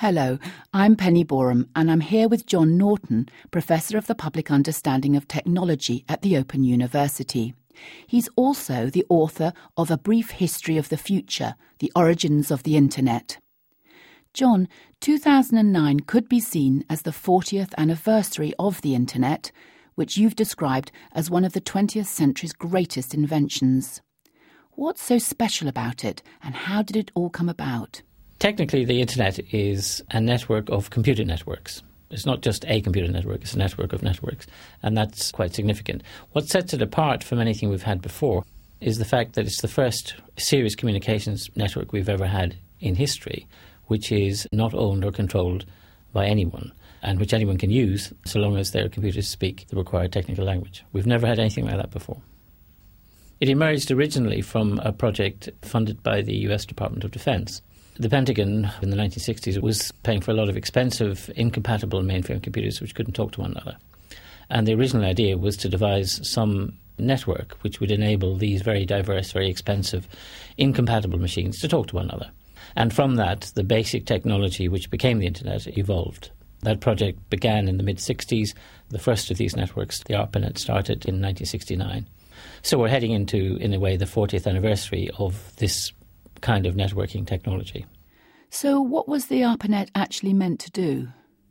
Hello, I'm Penny Boreham, and I'm here with John Naughton, Professor of the Public Understanding of Technology at the Open University. He's also the author of A Brief History of the Future The Origins of the Internet. John, 2009 could be seen as the 40th anniversary of the Internet, which you've described as one of the 20th century's greatest inventions. What's so special about it, and how did it all come about? Technically, the internet is a network of computer networks. It's not just a computer network, it's a network of networks, and that's quite significant. What sets it apart from anything we've had before is the fact that it's the first serious communications network we've ever had in history, which is not owned or controlled by anyone, and which anyone can use so long as their computers speak the required technical language. We've never had anything like that before. It emerged originally from a project funded by the US Department of Defense the Pentagon in the 1960s was paying for a lot of expensive, incompatible mainframe computers which couldn't talk to one another. And the original idea was to devise some network which would enable these very diverse, very expensive, incompatible machines to talk to one another. And from that, the basic technology which became the Internet evolved. That project began in the mid 60s. The first of these networks, the ARPANET, started in 1969. So we're heading into, in a way, the 40th anniversary of this kind of networking technology. So, what was the ARPANET actually meant to do?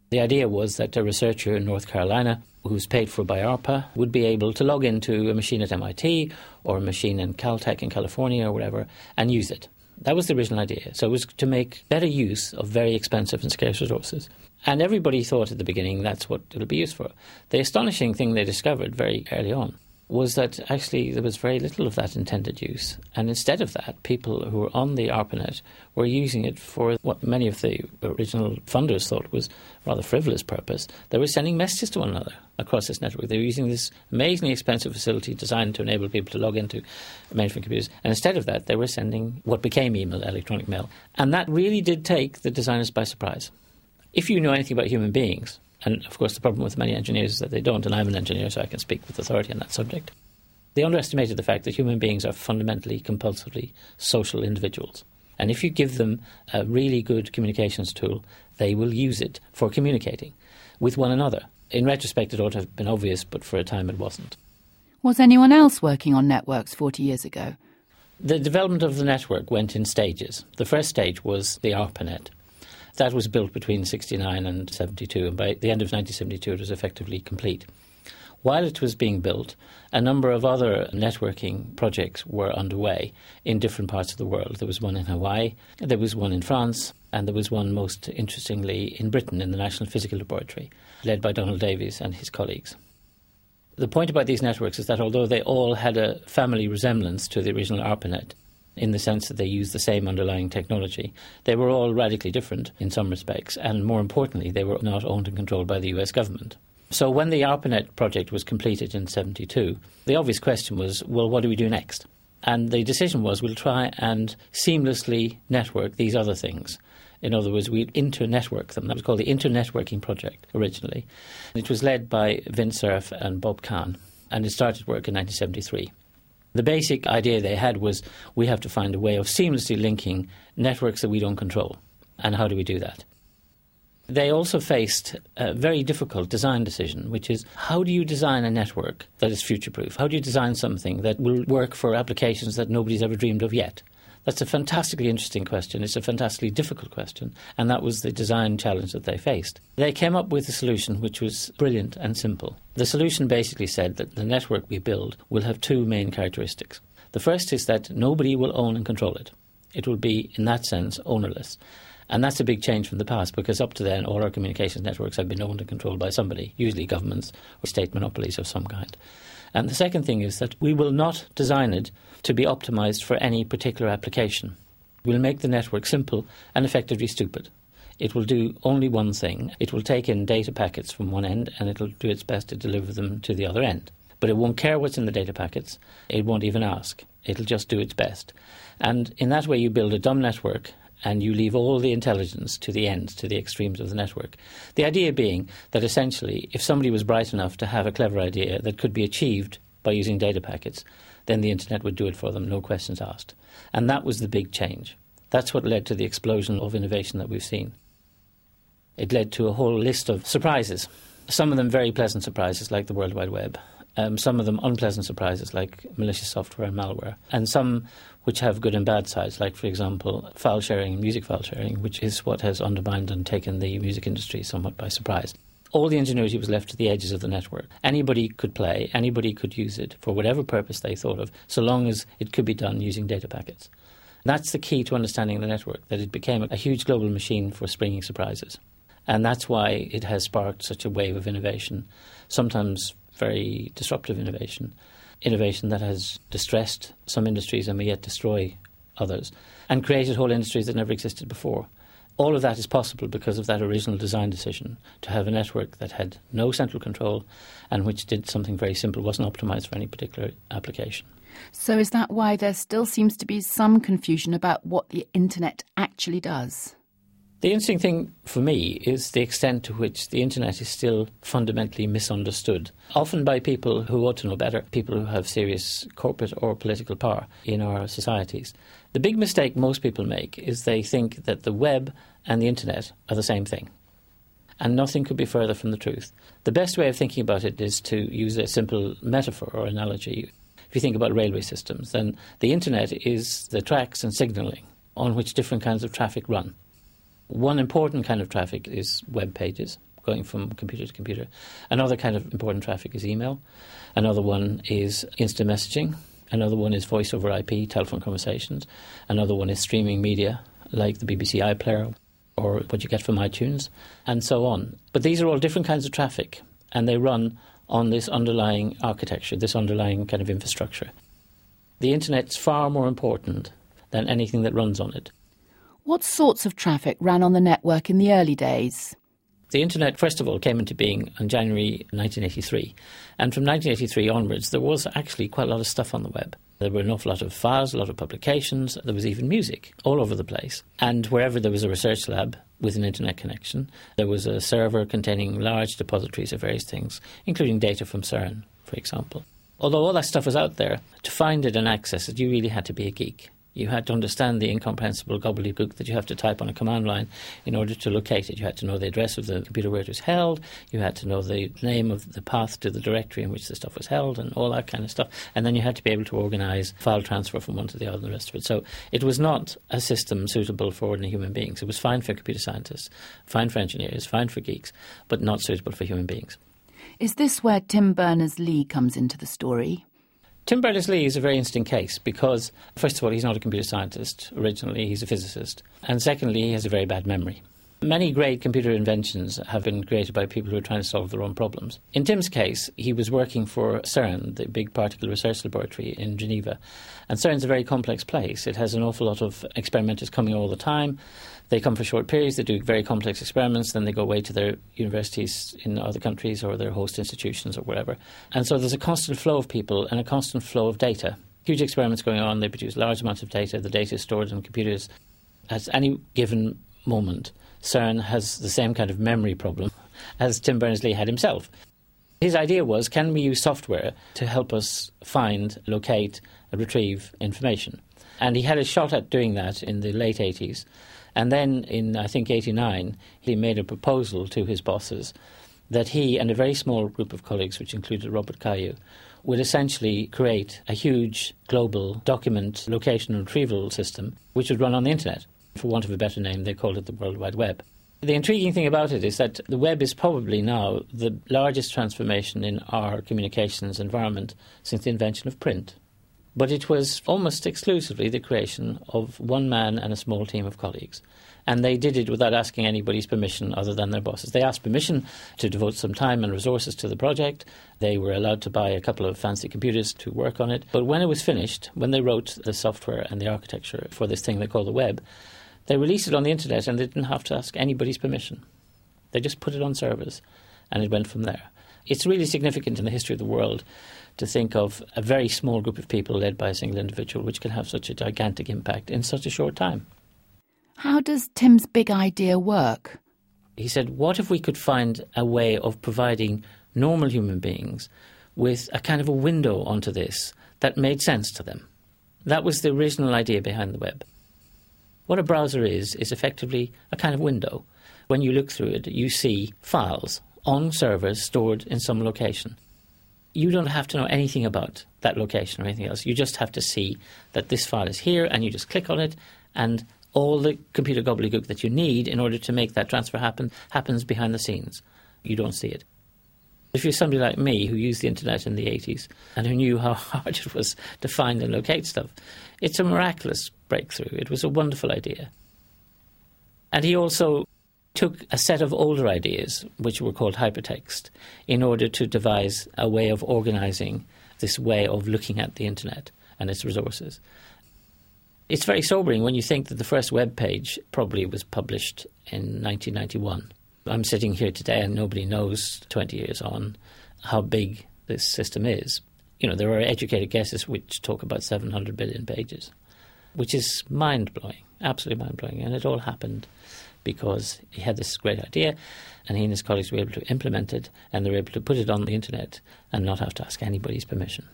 The idea was that a researcher in North Carolina who's paid for by ARPA would be able to log into a machine at MIT or a machine in Caltech in California or whatever and use it. That was the original idea. So it was to make better use of very expensive and scarce resources. And everybody thought at the beginning that's what it'll be used for. The astonishing thing they discovered very early on was that actually there was very little of that intended use. And instead of that, people who were on the ARPANET were using it for what many of the original funders thought was rather frivolous purpose. They were sending messages to one another across this network. They were using this amazingly expensive facility designed to enable people to log into mainframe computers. And instead of that, they were sending what became email, electronic mail. And that really did take the designers by surprise. If you know anything about human beings, and of course, the problem with many engineers is that they don't, and I'm an engineer, so I can speak with authority on that subject. They underestimated the fact that human beings are fundamentally, compulsively social individuals. And if you give them a really good communications tool, they will use it for communicating with one another. In retrospect, it ought to have been obvious, but for a time it wasn't. Was anyone else working on networks 40 years ago? The development of the network went in stages. The first stage was the ARPANET, that was built between 69 and 72, and by the end of 1972 it was effectively complete. While it was being built, a number of other networking projects were underway in different parts of the world. There was one in Hawaii, there was one in France, and there was one, most interestingly, in Britain in the National Physical Laboratory, led by Donald Davies and his colleagues. The point about these networks is that although they all had a family resemblance to the original ARPANET, in the sense that they used the same underlying technology. They were all radically different in some respects, and more importantly, they were not owned and controlled by the US government. So when the ARPANET project was completed in 72, the obvious question was, well, what do we do next? And the decision was we'll try and seamlessly network these other things. In other words, we inter-network them. That was called the Internetworking Project originally. It was led by Vint Cerf and Bob Kahn, and it started work in 1973. The basic idea they had was we have to find a way of seamlessly linking networks that we don't control. And how do we do that? They also faced a very difficult design decision, which is how do you design a network that is future proof? How do you design something that will work for applications that nobody's ever dreamed of yet? That's a fantastically interesting question. It's a fantastically difficult question. And that was the design challenge that they faced. They came up with a solution which was brilliant and simple. The solution basically said that the network we build will have two main characteristics. The first is that nobody will own and control it. It will be, in that sense, ownerless. And that's a big change from the past because up to then all our communications networks have been owned and controlled by somebody, usually governments or state monopolies of some kind. And the second thing is that we will not design it to be optimized for any particular application. We'll make the network simple and effectively stupid. It will do only one thing. It will take in data packets from one end and it'll do its best to deliver them to the other end. But it won't care what's in the data packets. It won't even ask. It'll just do its best. And in that way, you build a dumb network and you leave all the intelligence to the ends, to the extremes of the network. The idea being that essentially, if somebody was bright enough to have a clever idea that could be achieved by using data packets, then the internet would do it for them, no questions asked. And that was the big change. That's what led to the explosion of innovation that we've seen. it led to a whole list of surprises. Some of them very pleasant surprises, like the World Wide Web. Um, some of them unpleasant surprises, like malicious software and malware. And some which have good and bad sides, like, for example, file sharing, and music file sharing, which is what has undermined and taken the music industry somewhat by surprise. All the ingenuity was left to the edges of the network. Anybody could play, anybody could use it for whatever purpose they thought of, so long as it could be done using data packets. That's the key to understanding the network, that it became a huge global machine for springing surprises. And that's why it has sparked such a wave of innovation, sometimes very disruptive innovation innovation that has distressed some industries and may yet destroy others, and created whole industries that never existed before. All of that is possible because of that original design decision to have a network that had no central control and which did something very simple, wasn't optimized for any particular application. So, is that why there still seems to be some confusion about what the internet actually does? The interesting thing for me is the extent to which the internet is still fundamentally misunderstood, often by people who ought to know better, people who have serious corporate or political power in our societies. The big mistake most people make is they think that the web and the internet are the same thing. And nothing could be further from the truth. The best way of thinking about it is to use a simple metaphor or analogy. If you think about railway systems, then the internet is the tracks and signalling on which different kinds of traffic run. One important kind of traffic is web pages, going from computer to computer. Another kind of important traffic is email. Another one is instant messaging. Another one is voice over IP, telephone conversations. Another one is streaming media, like the BBC iPlayer or what you get from iTunes, and so on. But these are all different kinds of traffic, and they run on this underlying architecture, this underlying kind of infrastructure. The internet's far more important than anything that runs on it. What sorts of traffic ran on the network in the early days? The internet, first of all, came into being in January 1983. And from 1983 onwards, there was actually quite a lot of stuff on the web. There were an awful lot of files, a lot of publications, there was even music all over the place. And wherever there was a research lab with an internet connection, there was a server containing large depositories of various things, including data from CERN, for example. Although all that stuff was out there, to find it and access it, you really had to be a geek you had to understand the incomprehensible gobbledygook that you have to type on a command line in order to locate it. You had to know the address of the computer where it was held. You had to know the name of the path to the directory in which the stuff was held and all that kind of stuff. And then you had to be able to organize file transfer from one to the other and the rest of it. So it was not a system suitable for ordinary human beings. It was fine for computer scientists, fine for engineers, fine for geeks, but not suitable for human beings. Is this where Tim Berners Lee comes into the story? Tim Berners-Lee is a very interesting case because, first of all, he's not a computer scientist originally, he's a physicist. And secondly, he has a very bad memory. Many great computer inventions have been created by people who are trying to solve their own problems. In Tim's case, he was working for CERN, the big particle research laboratory in Geneva. And CERN's a very complex place. It has an awful lot of experimenters coming all the time. They come for short periods, they do very complex experiments, then they go away to their universities in other countries or their host institutions or whatever. And so there's a constant flow of people and a constant flow of data. Huge experiments going on, they produce large amounts of data, the data is stored on computers at any given moment. CERN has the same kind of memory problem as Tim Berners Lee had himself. His idea was can we use software to help us find, locate, retrieve information? And he had a shot at doing that in the late 80s. And then in, I think, 89, he made a proposal to his bosses that he and a very small group of colleagues, which included Robert Cailliau, would essentially create a huge global document location and retrieval system which would run on the internet. For want of a better name, they called it the World Wide Web. The intriguing thing about it is that the web is probably now the largest transformation in our communications environment since the invention of print. But it was almost exclusively the creation of one man and a small team of colleagues. And they did it without asking anybody's permission other than their bosses. They asked permission to devote some time and resources to the project. They were allowed to buy a couple of fancy computers to work on it. But when it was finished, when they wrote the software and the architecture for this thing they call the web, they released it on the internet and they didn't have to ask anybody's permission. They just put it on servers and it went from there. It's really significant in the history of the world to think of a very small group of people led by a single individual which can have such a gigantic impact in such a short time. How does Tim's big idea work? He said, What if we could find a way of providing normal human beings with a kind of a window onto this that made sense to them? That was the original idea behind the web. What a browser is, is effectively a kind of window when you look through it, you see files on servers stored in some location. You don't have to know anything about that location or anything else. You just have to see that this file is here, and you just click on it, and all the computer gobbledygook that you need in order to make that transfer happen happens behind the scenes. You don't see it. If you're somebody like me who used the internet in the 80s and who knew how hard it was to find and locate stuff, it's a miraculous breakthrough. It was a wonderful idea. And he also took a set of older ideas, which were called hypertext, in order to devise a way of organizing this way of looking at the internet and its resources. It's very sobering when you think that the first web page probably was published in 1991. I'm sitting here today and nobody knows 20 years on how big this system is. You know, there are educated guesses which talk about 700 billion pages, which is mind blowing, absolutely mind blowing. And it all happened because he had this great idea and he and his colleagues were able to implement it and they were able to put it on the internet and not have to ask anybody's permission.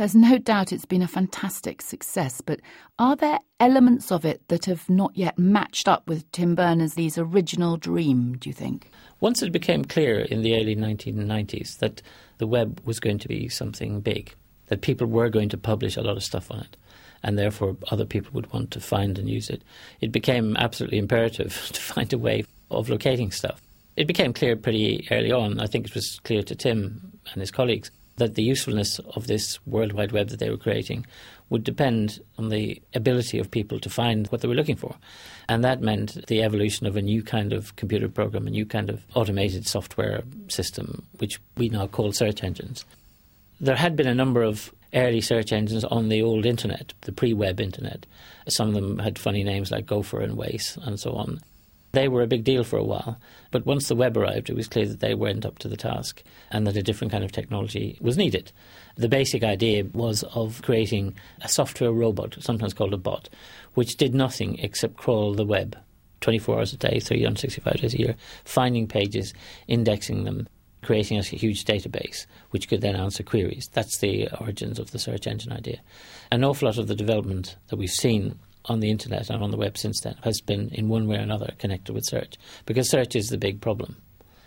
There's no doubt it's been a fantastic success, but are there elements of it that have not yet matched up with Tim Berners Lee's original dream, do you think? Once it became clear in the early 1990s that the web was going to be something big, that people were going to publish a lot of stuff on it, and therefore other people would want to find and use it, it became absolutely imperative to find a way of locating stuff. It became clear pretty early on, I think it was clear to Tim and his colleagues, that the usefulness of this World Wide Web that they were creating would depend on the ability of people to find what they were looking for. And that meant the evolution of a new kind of computer program, a new kind of automated software system, which we now call search engines. There had been a number of early search engines on the old internet, the pre web internet. Some of them had funny names like Gopher and WAIS and so on. They were a big deal for a while, but once the web arrived, it was clear that they weren't up to the task and that a different kind of technology was needed. The basic idea was of creating a software robot, sometimes called a bot, which did nothing except crawl the web 24 hours a day, 365 days a year, finding pages, indexing them, creating a huge database which could then answer queries. That's the origins of the search engine idea. An awful lot of the development that we've seen on the internet and on the web since then has been in one way or another connected with search because search is the big problem.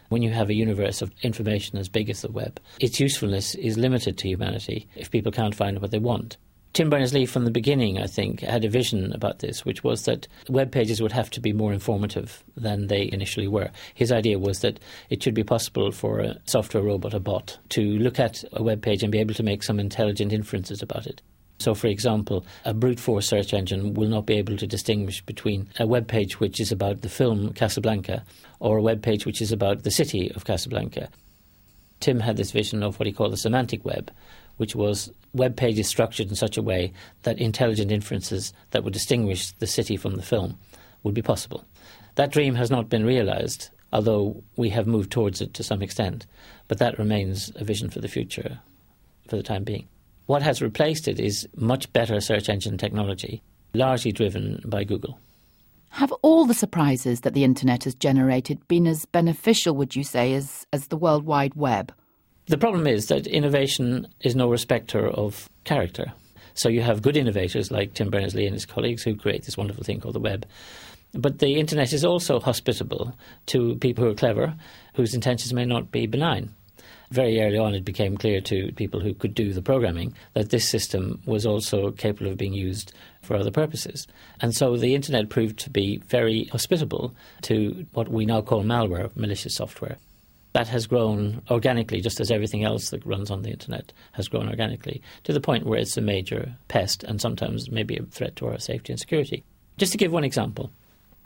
When you have a universe of information as big as the web, its usefulness is limited to humanity if people can't find what they want. Tim Berners Lee, from the beginning, I think, had a vision about this, which was that web pages would have to be more informative than they initially were. His idea was that it should be possible for a software robot, a bot, to look at a web page and be able to make some intelligent inferences about it. So, for example, a brute force search engine will not be able to distinguish between a web page which is about the film Casablanca or a web page which is about the city of Casablanca. Tim had this vision of what he called the semantic web, which was web pages structured in such a way that intelligent inferences that would distinguish the city from the film would be possible. That dream has not been realized, although we have moved towards it to some extent, but that remains a vision for the future for the time being. What has replaced it is much better search engine technology, largely driven by Google. Have all the surprises that the internet has generated been as beneficial, would you say, as, as the World Wide Web? The problem is that innovation is no respecter of character. So you have good innovators like Tim Berners Lee and his colleagues who create this wonderful thing called the web. But the internet is also hospitable to people who are clever, whose intentions may not be benign very early on, it became clear to people who could do the programming that this system was also capable of being used for other purposes. And so the internet proved to be very hospitable to what we now call malware, malicious software. That has grown organically, just as everything else that runs on the internet has grown organically, to the point where it's a major pest and sometimes maybe a threat to our safety and security. Just to give one example,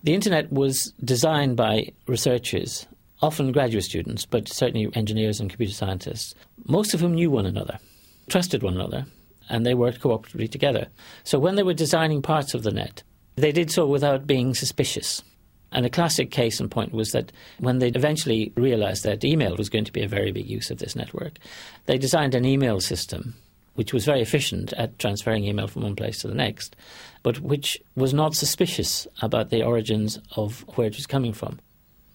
the internet was designed by researchers often graduate students, but certainly engineers and computer scientists, most of whom knew one another, trusted one another, and they worked cooperatively together. So when they were designing parts of the net, they did so without being suspicious. And a classic case in point was that when they eventually realized that email was going to be a very big use of this network, they designed an email system which was very efficient at transferring email from one place to the next, but which was not suspicious about the origins of where it was coming from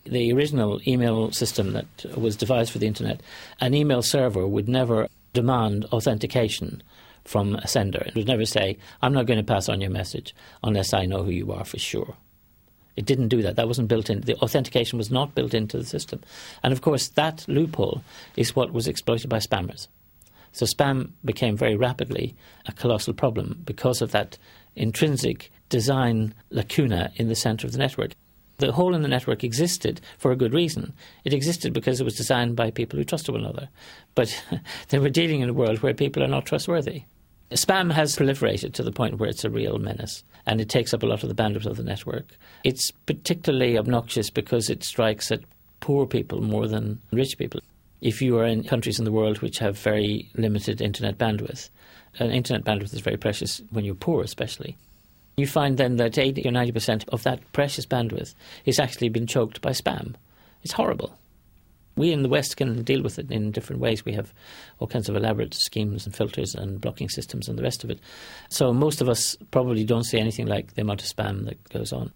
the original email system that was devised for the internet, an email server would never demand authentication from a sender. It would never say, I'm not going to pass on your message unless I know who you are for sure. It didn't do that. That wasn't built in. The authentication was not built into the system. And of course, that loophole is what was exploited by spammers. So spam became very rapidly a colossal problem because of that intrinsic design lacuna in the center of the network. The hole in the network existed for a good reason. It existed because it was designed by people who trusted one another. But they were dealing in a world where people are not trustworthy. Spam has proliferated to the point where it's a real menace and it takes up a lot of the bandwidth of the network. It's particularly obnoxious because it strikes at poor people more than rich people. If you are in countries in the world which have very limited internet bandwidth, and internet bandwidth is very precious when you're poor, especially. You find then that 80 or 90% of that precious bandwidth is actually been choked by spam. It's horrible. We in the West can deal with it in different ways. We have all kinds of elaborate schemes and filters and blocking systems and the rest of it. So most of us probably don't see anything like the amount of spam that goes on.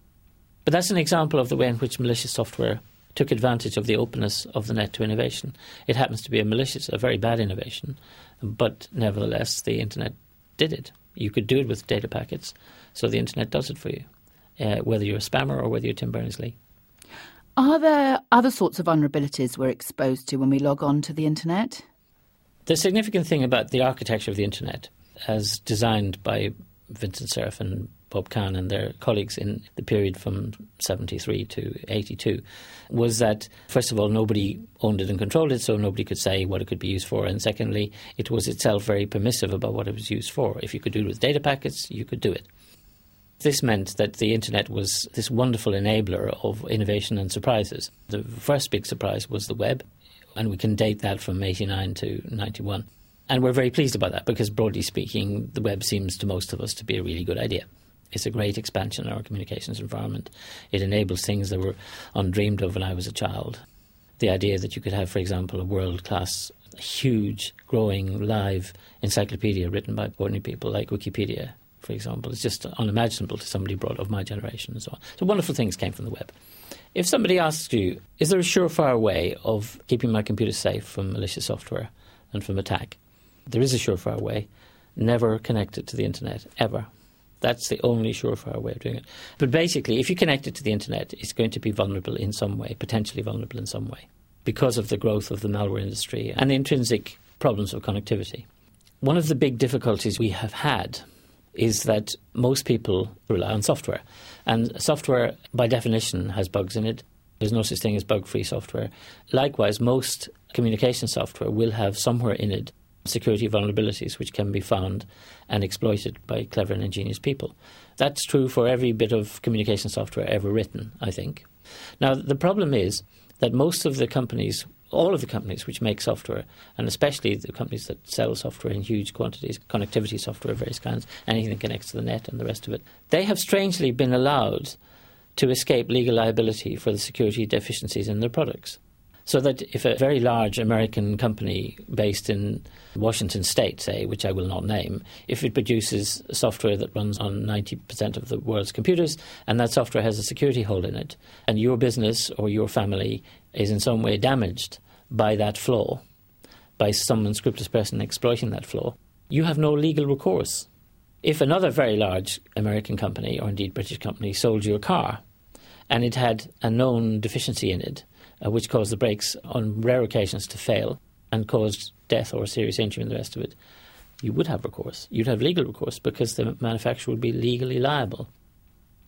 But that's an example of the way in which malicious software took advantage of the openness of the net to innovation. It happens to be a malicious, a very bad innovation, but nevertheless, the internet did it. You could do it with data packets, so the internet does it for you, uh, whether you're a spammer or whether you're Tim Berners Lee. Are there other sorts of vulnerabilities we're exposed to when we log on to the internet? The significant thing about the architecture of the internet, as designed by Vincent Cerf and Bob Kahn and their colleagues in the period from 73 to 82 was that, first of all, nobody owned it and controlled it, so nobody could say what it could be used for. And secondly, it was itself very permissive about what it was used for. If you could do it with data packets, you could do it. This meant that the internet was this wonderful enabler of innovation and surprises. The first big surprise was the web, and we can date that from 89 to 91. And we're very pleased about that because, broadly speaking, the web seems to most of us to be a really good idea. It's a great expansion in our communications environment. It enables things that were undreamed of when I was a child. The idea that you could have, for example, a world class, huge, growing, live encyclopedia written by ordinary people like Wikipedia for example. It's just unimaginable to somebody brought of my generation and so on. So wonderful things came from the web. If somebody asks you, is there a surefire way of keeping my computer safe from malicious software and from attack? There is a surefire way. Never connect it to the internet, ever. That's the only surefire way of doing it. But basically, if you connect it to the internet, it's going to be vulnerable in some way, potentially vulnerable in some way, because of the growth of the malware industry and the intrinsic problems of connectivity. One of the big difficulties we have had is that most people rely on software. And software, by definition, has bugs in it. There's no such thing as bug free software. Likewise, most communication software will have somewhere in it security vulnerabilities which can be found and exploited by clever and ingenious people. That's true for every bit of communication software ever written, I think. Now, the problem is that most of the companies all of the companies which make software, and especially the companies that sell software in huge quantities, connectivity software of various kinds, anything that connects to the net and the rest of it, they have strangely been allowed to escape legal liability for the security deficiencies in their products. So that if a very large American company based in Washington state, say, which I will not name, if it produces software that runs on 90% of the world's computers and that software has a security hole in it, and your business or your family is in some way damaged by that flaw, by some unscrupulous person exploiting that flaw, you have no legal recourse. If another very large American company, or indeed British company, sold you a car and it had a known deficiency in it, uh, which caused the brakes on rare occasions to fail and caused death or serious injury and the rest of it, you would have recourse. You'd have legal recourse because the manufacturer would be legally liable.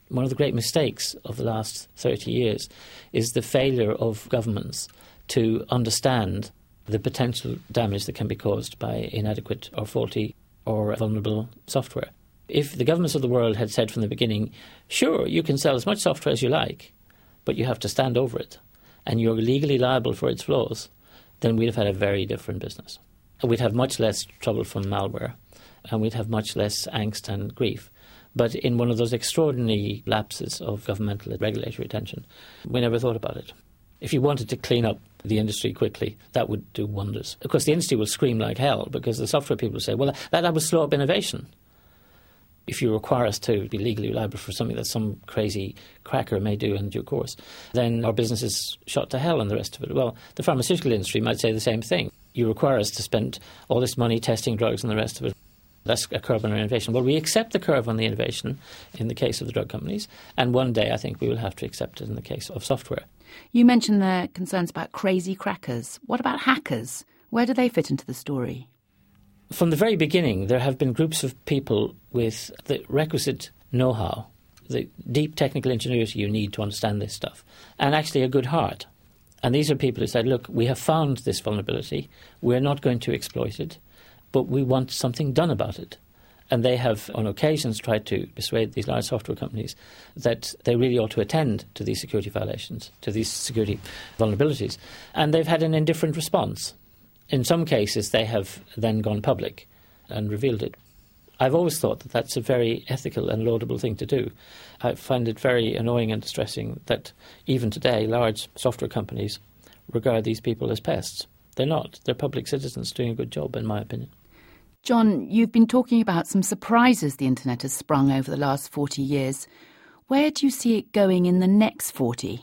One of the great mistakes of the last 30 years is the failure of governments to understand the potential damage that can be caused by inadequate or faulty or vulnerable software. If the governments of the world had said from the beginning, sure, you can sell as much software as you like, but you have to stand over it, and you're legally liable for its flaws, then we'd have had a very different business. We'd have much less trouble from malware, and we'd have much less angst and grief. But in one of those extraordinary lapses of governmental regulatory attention, we never thought about it. If you wanted to clean up the industry quickly, that would do wonders. Of course, the industry will scream like hell because the software people say, well, that, that would slow up innovation. If you require us to be legally liable for something that some crazy cracker may do in due course, then our business is shot to hell and the rest of it. Well, the pharmaceutical industry might say the same thing. You require us to spend all this money testing drugs and the rest of it. That's a curve on innovation. Well, we accept the curve on the innovation in the case of the drug companies, and one day I think we will have to accept it in the case of software. You mentioned the concerns about crazy crackers. What about hackers? Where do they fit into the story? From the very beginning, there have been groups of people with the requisite know how, the deep technical ingenuity you need to understand this stuff, and actually a good heart. And these are people who said, look, we have found this vulnerability, we're not going to exploit it, but we want something done about it. And they have, on occasions, tried to persuade these large software companies that they really ought to attend to these security violations, to these security vulnerabilities. And they've had an indifferent response. In some cases, they have then gone public and revealed it. I've always thought that that's a very ethical and laudable thing to do. I find it very annoying and distressing that even today large software companies regard these people as pests. They're not. They're public citizens doing a good job, in my opinion. John, you've been talking about some surprises the internet has sprung over the last 40 years. Where do you see it going in the next 40?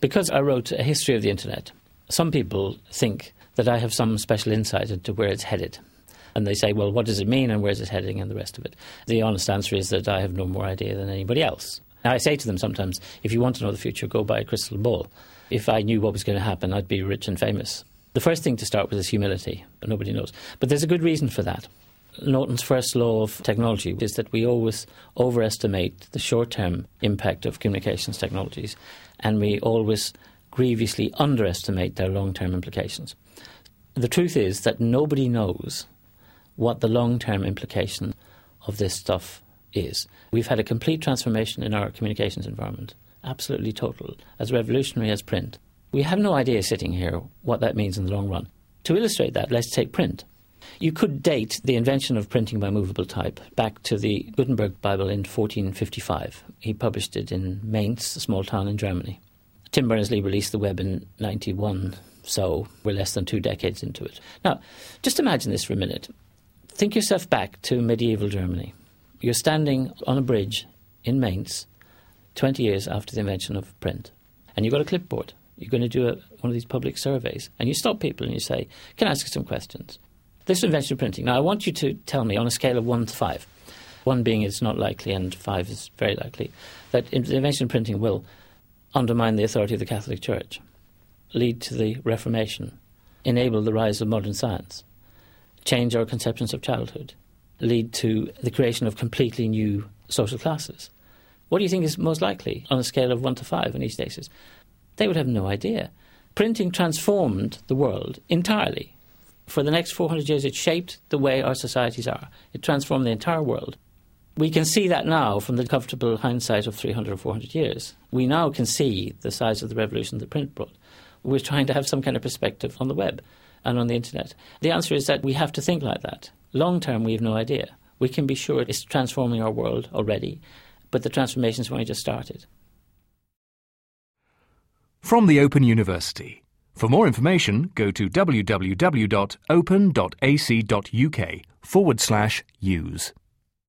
Because I wrote a history of the internet, some people think that I have some special insight into where it's headed. And they say, well, what does it mean and where's it heading and the rest of it? The honest answer is that I have no more idea than anybody else. Now, I say to them sometimes, if you want to know the future, go buy a crystal ball. If I knew what was going to happen, I'd be rich and famous. The first thing to start with is humility, but nobody knows. But there's a good reason for that. Naughton's first law of technology is that we always overestimate the short term impact of communications technologies, and we always grievously underestimate their long term implications. The truth is that nobody knows what the long term implication of this stuff is. We've had a complete transformation in our communications environment, absolutely total, as revolutionary as print. We have no idea sitting here what that means in the long run. To illustrate that, let's take print. You could date the invention of printing by movable type back to the Gutenberg Bible in 1455. He published it in Mainz, a small town in Germany. Tim Berners Lee released the web in 91, so we're less than two decades into it. Now, just imagine this for a minute. Think yourself back to medieval Germany. You're standing on a bridge in Mainz 20 years after the invention of print, and you've got a clipboard you're going to do a, one of these public surveys, and you stop people and you say, Can I ask you some questions? This invention of printing. Now, I want you to tell me on a scale of 1 to 5, 1 being it's not likely and 5 is very likely, that the invention of printing will undermine the authority of the Catholic Church, lead to the Reformation, enable the rise of modern science, change our conceptions of childhood, lead to the creation of completely new social classes. What do you think is most likely on a scale of 1 to 5 in each cases? They would have no idea. Printing transformed the world entirely. For the next 400 years, it shaped the way our societies are. It transformed the entire world. We can see that now from the comfortable hindsight of 300 or 400 years. We now can see the size of the revolution that print brought. We're trying to have some kind of perspective on the web and on the internet. The answer is that we have to think like that. Long term, we have no idea. We can be sure it's transforming our world already, but the transformation's only just started from the Open University. For more information, go to www.open.ac.uk forward slash use.